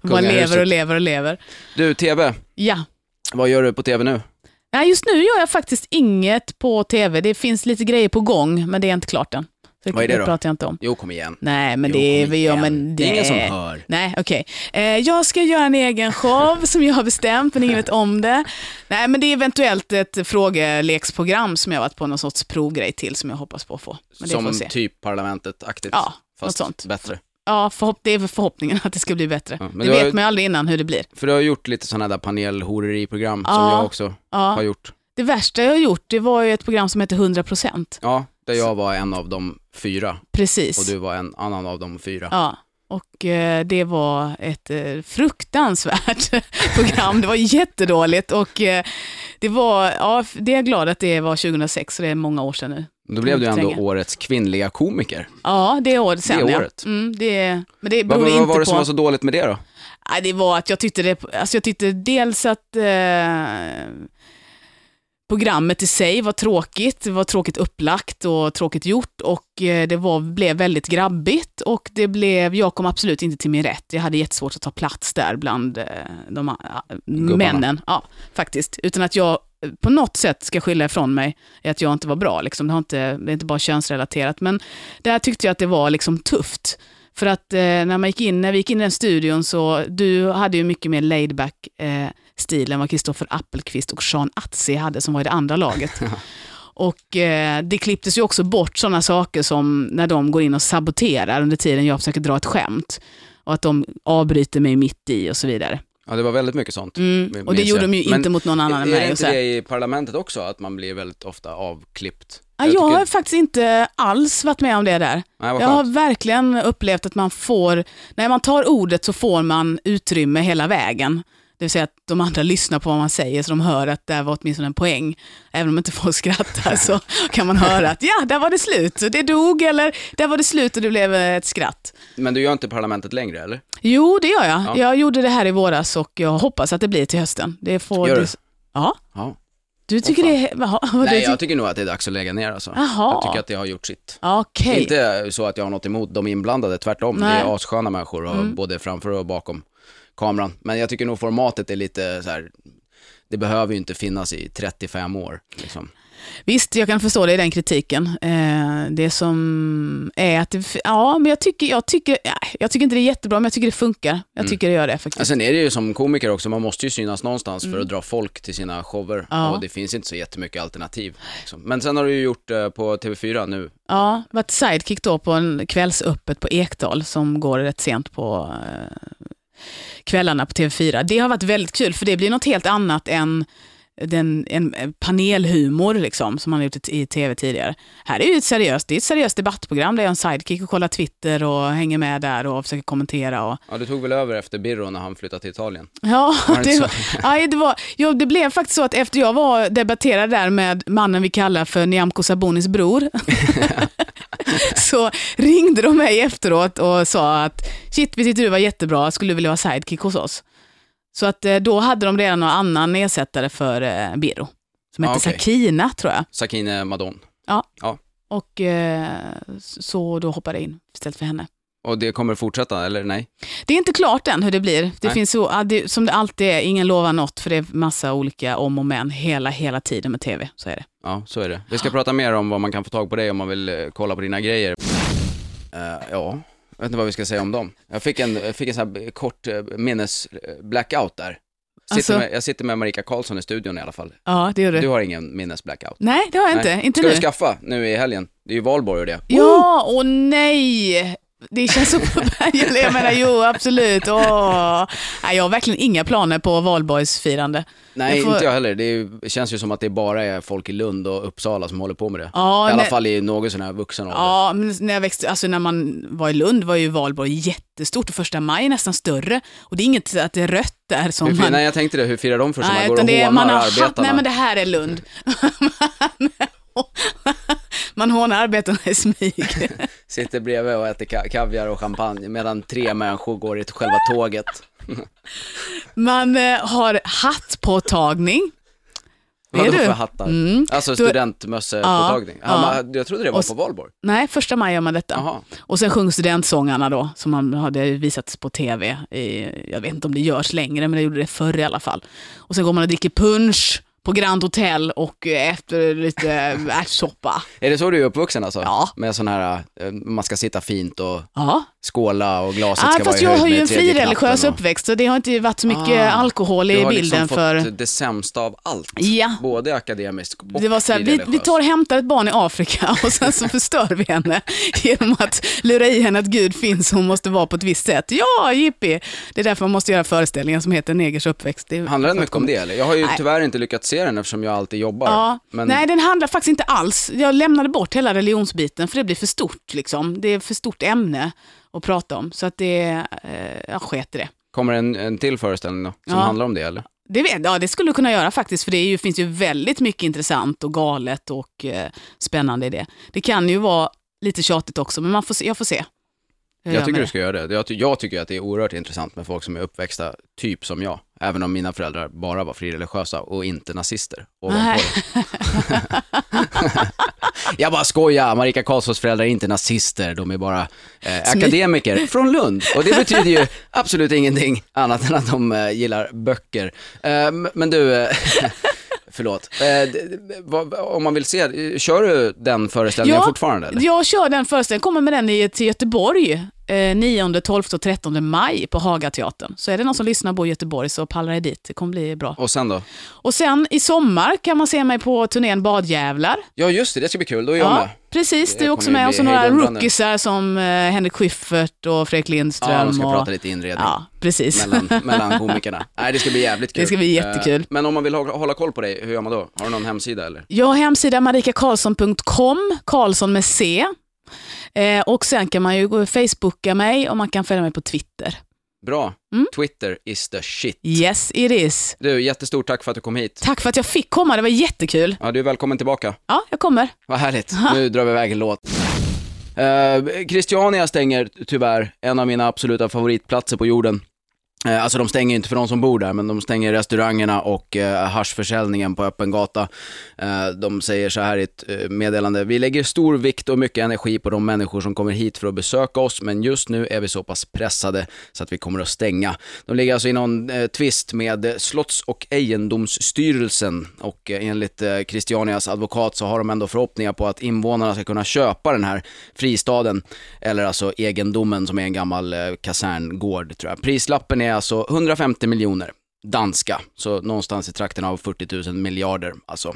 Man lever och lever och lever. Du, TV, Ja. vad gör du på TV nu? Nej, just nu gör jag faktiskt inget på tv. Det finns lite grejer på gång, men det är inte klart än. Så Vad är det då? pratar jag inte om. Jo, kom igen. Nej, men Jo, det är igen. men Det det är ingen som hör. Nej, okej. Eh, jag ska göra en egen show som jag har bestämt, men ingen vet om det. Nej, men det är eventuellt ett frågeleksprogram som jag har varit på någon sorts provgrej till som jag hoppas på att få. Men det Som typ Parlamentet-aktigt. Ja, fast något sånt. bättre. Ja, förhopp det är förhoppningen att det ska bli bättre. Ja, det har vet ju- man ju aldrig innan hur det blir. För du har gjort lite sådana där panelhoreriprogram som Ja. jag också Ja. har gjort. Det värsta jag har gjort, det var ju ett program som heter 100%. Ja, där jag var en av de fyra Precis. och du var en annan av de fyra. Ja, och eh, det var ett eh, fruktansvärt program. Det var jättedåligt och eh, det var, ja, det är jag glad att det var 2006, så det är många år sedan nu. Då blev du ändå årets kvinnliga komiker. Ja, det är året sen. Det ja. året. Mm, det, men det vad, inte vad var det på... som var så dåligt med det då? Nej, det var att jag tyckte det, alltså jag tyckte dels att eh, programmet i sig var tråkigt, det var tråkigt upplagt och tråkigt gjort och eh, det var, blev väldigt grabbigt och det blev, jag kom absolut inte till min rätt. Jag hade jättesvårt att ta plats där bland eh, de äh, männen. Ja, faktiskt. Utan att jag på något sätt ska skylla ifrån mig i att jag inte var bra. Liksom. Det, har inte, det är inte bara könsrelaterat, men där tyckte jag att det var liksom tufft. För att eh, när, man gick in, när vi gick in i den studion så, du hade ju mycket mer laid back eh, stil än vad Kristoffer Appelqvist och Sean Atzi hade som var i det andra laget. Och eh, det klipptes ju också bort sådana saker som när de går in och saboterar under tiden jag försöker dra ett skämt. Och att de avbryter mig mitt i och så vidare. Ja, det var väldigt mycket sånt. Mm. Och det gjorde de ju Men inte mot någon annan än är mig. det och så inte det i parlamentet också, att man blir väldigt ofta avklippt? Ja, jag har tycker- faktiskt inte alls varit med om det där. Nej, Jag har verkligen upplevt att man får, när man tar ordet så får man utrymme hela vägen. Det vill säga att de andra lyssnar på vad man säger så de hör att det var åtminstone en poäng. Även om inte folk skrattar så kan man höra att ja, där var det slut. Det dog eller där var det slut och det blev ett skratt. Men du gör inte parlamentet längre, eller? Jo, det gör jag. Ja. Jag gjorde det här i våras och jag hoppas att det blir till hösten. Det får Gör du? det- Ja, Ja. Du tycker det är... Vad Nej, du jag tycker- nog att det är dags att lägga ner alltså. Jaha. Jag tycker att det har gjort sitt. Okej. Inte så att jag har något emot de inblandade, tvärtom. Nej. Mm. Det är assköna människor, och både framför och bakom kameran. Men jag tycker nog formatet är lite så här. det behöver ju inte finnas i 35 år. Liksom. Visst, jag kan förstå det i den kritiken. Eh, det som är att, ja, men jag tycker, jag, tycker, ja, jag tycker inte det är jättebra, men jag tycker det funkar. Jag tycker det gör det faktiskt. Men sen är det ju som komiker också, man måste ju synas någonstans för att dra folk till sina shower. Mm. Ja. Och det finns inte så jättemycket alternativ. Liksom. Men sen har du ju gjort eh, på TV4 nu. Ja, varit sidekick då på en kvällsöppet på Ekdal som går rätt sent på eh, kvällarna på TV4. Det har varit väldigt kul för det blir något helt annat än den, en panelhumor liksom, som har gjort i, tv tidigare. Här är ju ett seriöst, det är ett seriöst debattprogram där jag är en sidekick och kollar Twitter och hänger med där och försöker kommentera. Och, Ja, du tog väl över efter Birro när han flyttade till Italien? Ja, Var det det, var, ja, det, var, ja, det blev faktiskt så att efter jag var debatterade där med mannen vi kallar för Nyamko Sabonis bror, så ringde de mig efteråt och sa att shit, vi tyckte du var jättebra, skulle du vilja vara sidekick hos oss? Så att eh, då hade de redan någon annan ersättare för eh, Biro, som Ja, hette okej. Sakina tror jag. Sakine Madon. Och eh, så då hoppade jag in istället för henne. Och det kommer fortsätta, eller nej? Det är inte klart än hur det blir. Det Nej. finns så, ja, som det alltid är, ingen lovar något för det är massa olika om och men hela, hela tiden med tv. Så är det. Ja, så är det. Vi ska prata mer om vad man kan få tag på dig om man vill eh, kolla på dina grejer. Eh, ja, Jag vet inte vad vi ska säga om dem. Jag fick en, jag fick en sån här kort eh, minnes-blackout där. Sitter Alltså- med, jag sitter med Marika Karlsson i studion i alla fall. Ja, det gör du. Du har ingen minnes-blackout? Nej, det har jag inte. Nej. Inte Ska nu. du skaffa nu i helgen? Det är ju valborg och det. Ja, och nej! Det känns så... jag menar, jo, absolut. Åh. Nej, jag har verkligen inga planer på valborgsfirande. Nej, Jag får- inte jag heller. Det, är, känns ju som att det bara är folk i Lund och Uppsala som håller på med det. Ja, I alla nej- fall i någon sån här vuxen ålder. Ja, men när jag växte, alltså när man var i Lund var ju valborg jättestort och första maj nästan större. Och det är inget att det är rött där som Hur, man... Nej, jag tänkte det. Hur firar de första maj? Går och hånar arbetarna? nej men det här är Lund. man hånar arbetarna i smyg. Sitter bredvid och äter ka- kaviar och champagne medan tre människor går i själva tåget. Man eh, har hattpåtagning. Vad är Är det du? för hattar? Mm. Alltså studentmössepåtagning? Ja, Ja, Jag trodde det var på valborg. Nej, första maj gör man detta. Jaha. Och sen sjung studentsångarna då, som man hade visats på tv. I, jag vet inte om det görs längre, men det gjorde det förr i alla fall. Och sen går man och dricker punch på Grand Hotel och eh, efter lite ärtsoppa. Är det så du är uppvuxen alltså? Ja. Med sån här, eh, man ska sitta fint och Ja, skåla och glaset ah, ska vara fast i jag höjd har ju med en tredje frireligiös och- uppväxt, så det har inte varit så mycket Ah, alkohol Du i har bilden liksom för... fått det sämsta av allt. Ja. Både akademiskt och Det var så här, vi, vi tar och hämtar ett barn i Afrika och sen så förstör vi henne genom att lura i henne att Gud finns och hon måste vara på ett visst sätt. Ja, jippi! Det är därför man måste göra föreställningen som heter Negers uppväxt. Det Handlar den mycket om det eller? Jag har ju Nej. tyvärr inte lyckats se den eftersom jag alltid jobbar. Ja, Men nej den handlar faktiskt inte alls. Jag lämnade bort hela religionsbiten för det blir för stort liksom. Det är för stort ämne att prata om. Så att det, eh, jag sket i det. kommer en, en till föreställning då, som Ja. handlar om det eller? Det, vet, ja, det skulle du kunna göra faktiskt, för det ju, finns ju väldigt mycket intressant och galet och eh, spännande i det. Det kan ju vara lite tjatigt också, men man får se, jag får se. Jag gör tycker du ska göra det. Jag, jag tycker att det är oerhört intressant med folk som är uppväxta typ som jag. Även om mina föräldrar bara var frireligiösa och inte nazister. jag bara skojar, Marika Karlssons föräldrar är inte nazister, de är bara eh, akademiker från Lund. Och det betyder ju absolut ingenting annat än att de eh, gillar böcker. Eh, men du, eh, förlåt, eh, om man vill se, kör du den föreställningen fortfarande eller? Jag kör den föreställningen, kommer med den till Göteborg eh, 9, 12 och 13 maj på Hagateatern. Så är det någon som lyssnar och bor i Göteborg så pallar det dit, det kommer bli bra. Och sen då? Och sen i sommar kan man se mig på turnén Badjävlar. Ja just det, det ska bli kul, då är jag med. precis. Det Du är också med. Och så några rookiesar som eh, Henrik Schyffert och Fredrik Lindström. Ja, de ska och, prata lite inredning. Ja, precis. mellan, mellan komikerna. Nej, det ska bli jävligt kul. Det ska bli jättekul. Eh, Men om man vill hålla, hålla koll på dig, hur gör man då? Har du någon hemsida eller? Jag har hemsida marikakarlsson.com, Karlsson med C. Eh, och sen kan man ju gå och Facebooka mig och man kan följa mig på Twitter. Bra. Mm. Twitter is the shit. Yes, it is. Du, jättestort tack för att du kom hit. Tack för att jag fick komma, det var jättekul. Ja, du är välkommen tillbaka. Ja, jag kommer. Vad härligt. Nu drar vi iväg en låt. Uh, Christiania stänger tyvärr en av mina absoluta favoritplatser på jorden. Eh, alltså de stänger inte för de som bor där, men de stänger restaurangerna och eh, haschförsäljningen på öppen gata. Eh, de säger så här i ett eh, meddelande, vi lägger stor vikt och mycket energi på de människor som kommer hit för att besöka oss, men just nu är vi så pass pressade så att vi kommer att stänga. De ligger alltså i någon eh, tvist med Slotts och egendomsstyrelsen och eh, enligt eh, Christianias advokat så har de ändå förhoppningar på att invånarna ska kunna köpa den här fristaden, eller alltså egendomen som är en gammal eh, kaserngård tror jag. Prislappen är alltså 150 miljoner danska, så någonstans i trakten av 40 000 miljarder alltså.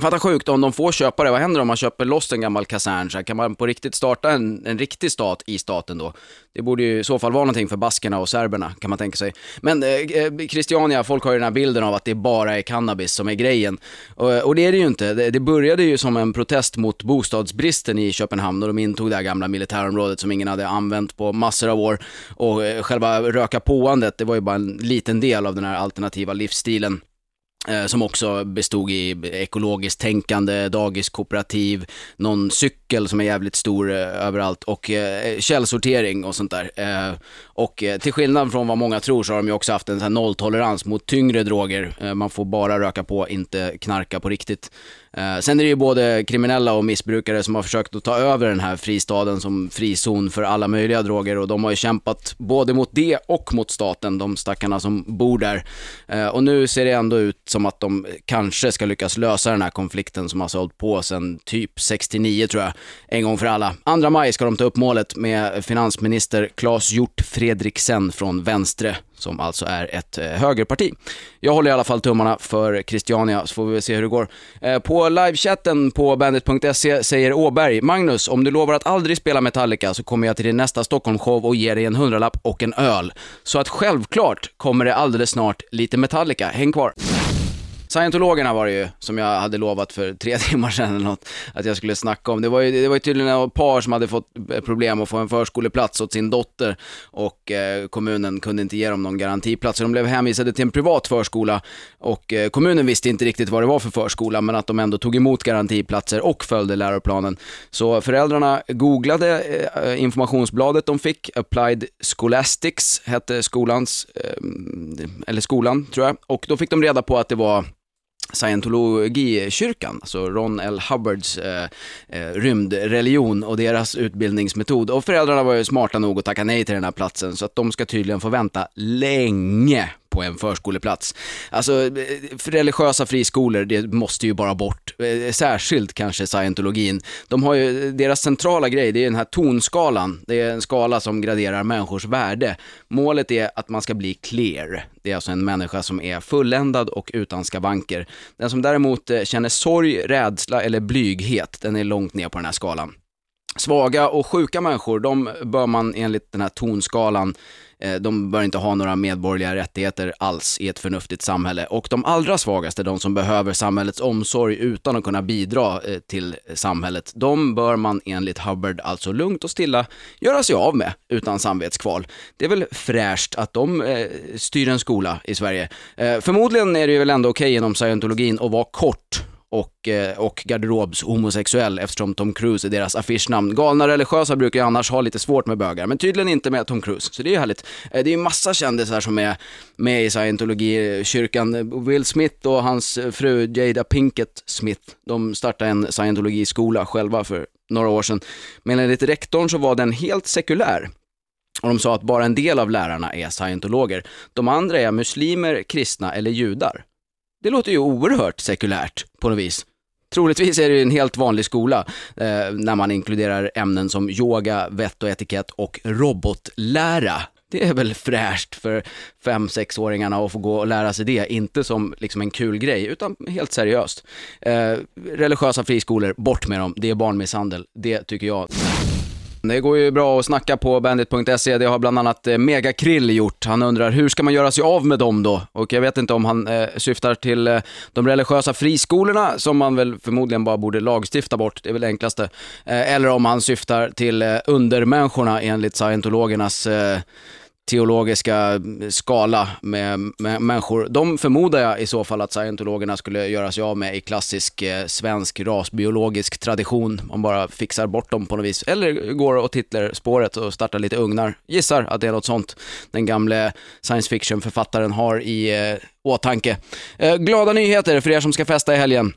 Fatta sjukt om de får köpa det, vad händer om man köper loss en gammal kasern? Så här, kan man på riktigt starta en, en riktig stat i staten då? Det borde ju i så fall vara någonting för baskerna och serberna, kan man tänka sig. Men eh, eh Christiania, folk har ju den här bilden av att det bara är cannabis som är grejen. Och, eh, och det är det ju inte. Det, det började ju som en protest mot bostadsbristen i Köpenhamn och de intog det här gamla militärområdet som ingen hade använt på massor av år. Och eh, själva röka påandet, det var ju bara en liten del av den här alternativa livsstilen. Eh, som också bestod i ekologiskt tänkande, dagiskooperativ, någon cykel som är jävligt stor eh, överallt och eh, källsortering och sånt där. Och till skillnad från vad många tror så har de ju också haft en sån här nolltolerans mot tyngre droger. Man får bara röka på, inte knarka på riktigt. Eh, sen är det ju både kriminella och missbrukare som har försökt att ta över den här fristaden som frizon för alla möjliga droger och de har ju kämpat både mot det och mot staten, de stackarna som bor där. Eh, och nu ser det ändå ut som att de kanske ska lyckas lösa den här konflikten som alltså har hållit på sedan typ 69 tror jag, en gång för alla. 2 maj ska de ta upp målet med finansminister Claes Hjort Fredriksen från Vänstre som alltså är ett eh, högerparti. Jag håller i alla fall tummarna för Christiania, så får vi se hur det går. Eh, på livechatten på bandit.se säger Åberg, Magnus, om du lovar att aldrig spela Metallica så kommer jag till din nästa Stockholmsshow och ger dig en hundralapp och en öl. Så att självklart kommer det alldeles snart lite Metallica. Häng kvar! Scientologerna var det ju, som jag hade lovat för tre timmar sedan eller något, att jag skulle snacka om. Det var ju, det var ju tydligen ett par som hade fått eh, problem att få en förskoleplats åt sin dotter och eh, kommunen kunde inte ge dem någon garantiplats. Så de blev hänvisade till en privat förskola och eh, kommunen visste inte riktigt vad det var för förskola, men att de ändå tog emot garantiplatser och följde läroplanen. Så föräldrarna googlade eh, informationsbladet de fick, Applied Scholastics hette skolans, eh, eller skolan tror jag, och då fick de reda på att det var scientologikyrkan, alltså Ron L. Hubbards eh, eh, rymdreligion och deras utbildningsmetod. Och föräldrarna var ju smarta nog att tacka nej till den här platsen, så att de ska tydligen få vänta länge på en förskoleplats. Alltså, eh, religiösa friskolor, det måste ju bara bort. Eh, särskilt kanske scientologin. De har ju, deras centrala grej, det är den här tonskalan. Det är en skala som graderar människors värde. Målet är att man ska bli clear. Det är alltså en människa som är fulländad och utan skavanker. Den som däremot eh, känner sorg, rädsla eller blyghet, den är långt ner på den här skalan. Svaga och sjuka människor, de bör man enligt den här tonskalan eh, de bör inte ha några medborgerliga rättigheter alls i ett förnuftigt samhälle. Och de allra svagaste, de som behöver samhällets omsorg utan att kunna bidra eh, till samhället, de bör man enligt Hubbard alltså lugnt och stilla göra sig av med utan samvetskval. Det är väl fräscht att de eh, styr en skola i Sverige. förmodligen är det väl ändå okej okay inom scientologin att vara kort och, eh, och garderobshomosexuell eftersom Tom Cruise är deras affischnamn. Galna religiösa brukar ju annars ha lite svårt med bögar, men tydligen inte med Tom Cruise, så det är ju härligt. Eh, det är ju massa kändisar som är med i scientologikyrkan. Will Smith och hans fru Jada Pinkett Smith, de startade en scientologiskola själva för några år sedan. Men enligt rektorn så var den helt sekulär. Och de sa att bara en del av lärarna är scientologer. De andra är muslimer, kristna eller judar. Det låter ju oerhört sekulärt på något vis. Troligtvis är det en helt vanlig skola eh, när man inkluderar ämnen som yoga, vett och etikett och robotlära. Det är väl fräscht för fem sexåringarna att få gå och lära sig det, inte som liksom en kul grej, utan helt seriöst. Eh, religiösa friskolor, bort med dem, det är barnmisshandel, det tycker jag. Det går ju bra att snacka på bandit.se, det har bland annat eh, Megakrill gjort. Han undrar hur ska man göra sig av med dem då? Och jag vet inte om han eh, syftar till eh, de religiösa friskolorna som man väl förmodligen bara borde lagstifta bort, det är väl det enklaste. Eh, eller om han syftar till eh, undermänniskorna enligt scientologernas eh, teologiska skala med, med, människor. De förmodar jag i så fall att scientologerna skulle göra sig av med i klassisk eh, svensk rasbiologisk tradition. Man bara fixar bort dem på något vis. Eller går åt Hitler-spåret och startar lite ugnar. Gissar att det är något sånt den gamle science fiction-författaren har i eh, åtanke. Eh, glada nyheter för er som ska festa i helgen.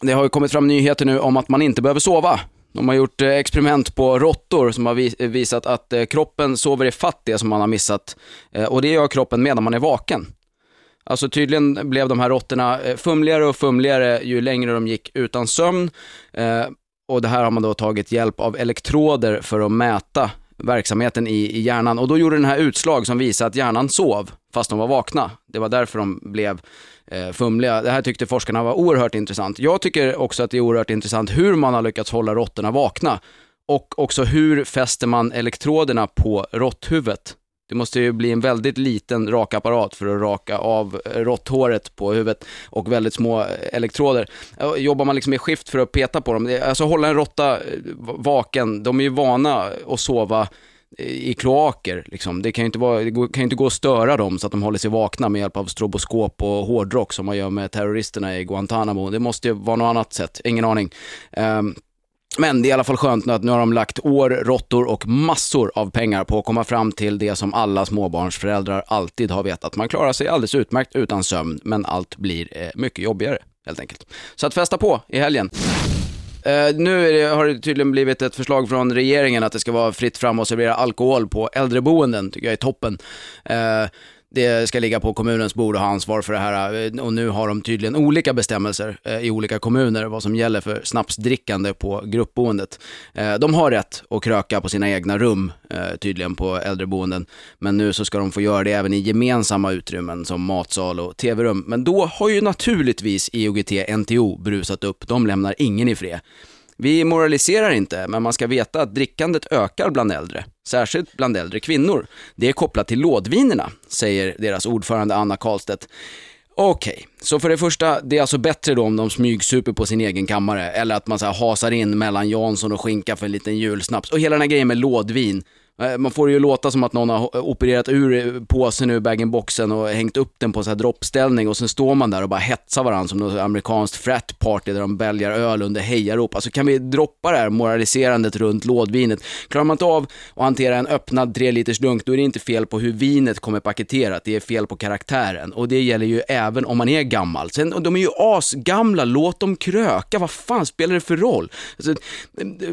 Det har ju kommit fram nyheter nu om att man inte behöver sova de har gjort eh, experiment på råttor som har visat att eh, kroppen sover i fattiga det som man har missat. Eh, och det gör kroppen medan man är vaken. Alltså tydligen blev de här råttorna fumligare och fumligare ju längre de gick utan sömn. Och det här har man då tagit hjälp av elektroder för att mäta verksamheten i, i hjärnan. Och då gjorde den här utslag som visade att hjärnan sov fast de var vakna. Det var därför de blev Eh, fumliga. Det här tyckte forskarna var oerhört intressant. Jag tycker också att det är oerhört intressant hur man har lyckats hålla råttorna vakna. Och också hur fäster man elektroderna på råtthuvudet? Det måste ju bli en väldigt liten rakapparat för att raka av eh, råtthåret på huvudet och väldigt små eh, elektroder. Jobbar man liksom i skift för att peta på dem, alltså hålla en råtta vaken, de är ju vana att sova i kloaker. Liksom. Det kan ju inte, vara, det kan inte gå att störa dem så att de håller sig vakna med hjälp av stroboskop och hårdrock som man gör med terroristerna i Guantanamo. Det måste ju vara något annat sätt, ingen aning. Um, men det är i alla fall skönt nu att nu har de lagt år, råttor och massor av pengar på att komma fram till det som alla småbarnsföräldrar alltid har vetat. Man klarar sig alldeles utmärkt utan sömn, men allt blir eh, mycket jobbigare helt enkelt. Så att festa på i helgen. Eh, nu det, har det tydligen blivit ett förslag från regeringen att det ska vara fritt fram att servera alkohol på äldreboenden, tycker jag är toppen. Eh, det ska ligga på kommunens bord och ha ansvar för det här. Och nu har de tydligen olika bestämmelser eh, i olika kommuner vad som gäller för snapsdrickande på gruppboendet. Eh, de har rätt att kröka på sina egna rum, eh, tydligen på äldreboenden. Men nu så ska de få göra det även i gemensamma utrymmen som matsal och tv-rum. Men då har ju naturligtvis IOGT NTO brusat upp. De lämnar ingen i fred. Vi moraliserar inte, men man ska veta att drickandet ökar bland äldre, särskilt bland äldre kvinnor. Det är kopplat till lådvinerna, säger deras ordförande Anna Karlstedt. Okej, okay. så för det första, det är alltså bättre då om de smygsuper på sin egen kammare, eller att man så här hasar in mellan Jansson och skinka för en liten julsnaps. Och hela den här grejen med lådvin, Eh, man får det ju låta som att någon har opererat ur påsen ur bag-in-boxen och hängt upp den på så här droppställning och sen står man där och bara hetsar varandra som något amerikanskt frat party där de bälgar öl under hejarop. Alltså kan vi droppa det här moraliserandet runt lådvinet? Klarar man inte av att hantera en öppnad 3 liters dunk, då är det inte fel på hur vinet kommer paketerat, det är fel på karaktären. Och det gäller ju även om man är gammal. Sen, de är ju asgamla, låt dem kröka, vad fan spelar det för roll? Alltså,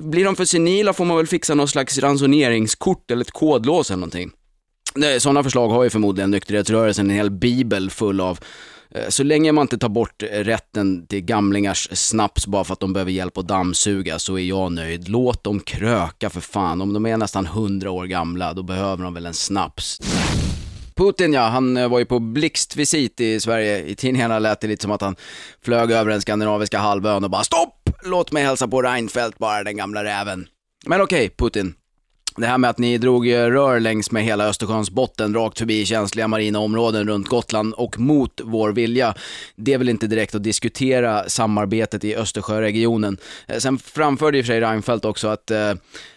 blir de för senila får man väl fixa någon slags ransoneringskort kort eller ett kodlås eller någonting. Sådana förslag har ju förmodligen nykterhetsrörelsen en hel bibel full av. Eh, så länge man inte tar bort rätten till gamlingars snaps bara för att de behöver hjälp att dammsuga så är jag nöjd. Låt dem kröka för fan. Om de är nästan 100 år gamla, då behöver de väl en snaps. Putin ja, han eh, var ju på blixtvisit i Sverige. I tidningarna lät det lite som att han flög över den skandinaviska halvön och bara stopp! Låt mig hälsa på Reinfeldt bara, den gamla räven. Men okej, okay, Putin. Det här med att ni drog eh, rör längs med hela Östersjöns botten, rakt förbi känsliga marina områden runt Gotland och mot vår vilja, det är väl inte direkt att diskutera samarbetet i Östersjöregionen. Eh, sen framförde i och för sig Reinfeldt också att eh,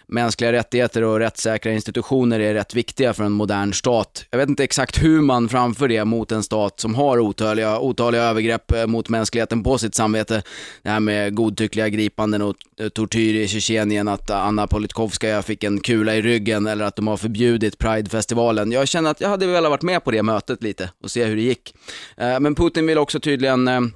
mänskliga rättigheter och rättssäkra institutioner är rätt viktiga för en modern stat. Jag vet inte exakt hur man framför det mot en stat som har otaliga, otaliga övergrepp eh, mot mänskligheten på sitt samvete. Det här med godtyckliga gripanden och eh, tortyr i Tjetjenien, att Anna Politkovskaja fick en kula i ryggen eller att de har förbjudit Pridefestivalen. Jag känner att jag hade velat varit med på det mötet lite och se hur det gick. Eh, men Putin vill också tydligen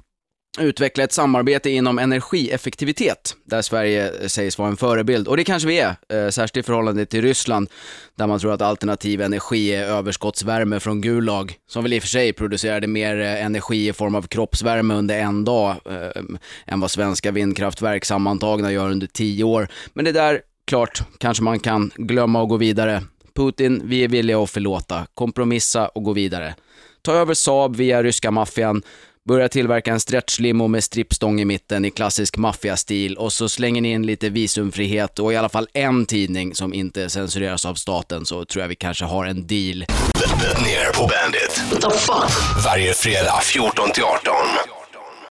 utveckla ett samarbete inom energieffektivitet, där Sverige eh, sägs vara en förebild. Och det kanske vi är, eh, särskilt i förhållande till Ryssland, där man tror att alternativ energi är överskottsvärme från Gulag, som väl i och för sig producerade mer eh, energi i form av kroppsvärme under en dag eh, än vad svenska vindkraftverk sammantagna gör under tio år. Men det där, klart, kanske man kan glömma och gå vidare. Putin, vi är villiga att förlåta, kompromissa och gå vidare. Ta över Saab via ryska maffian, börjar tillverka en stretchlimo med strippstång i mitten i klassisk maffiastil och så slänger ni in lite visumfrihet och i alla fall en tidning som inte censureras av staten så tror jag vi kanske har en deal. Ner på Bandit. What the fuck? Varje fredag 14 till 18.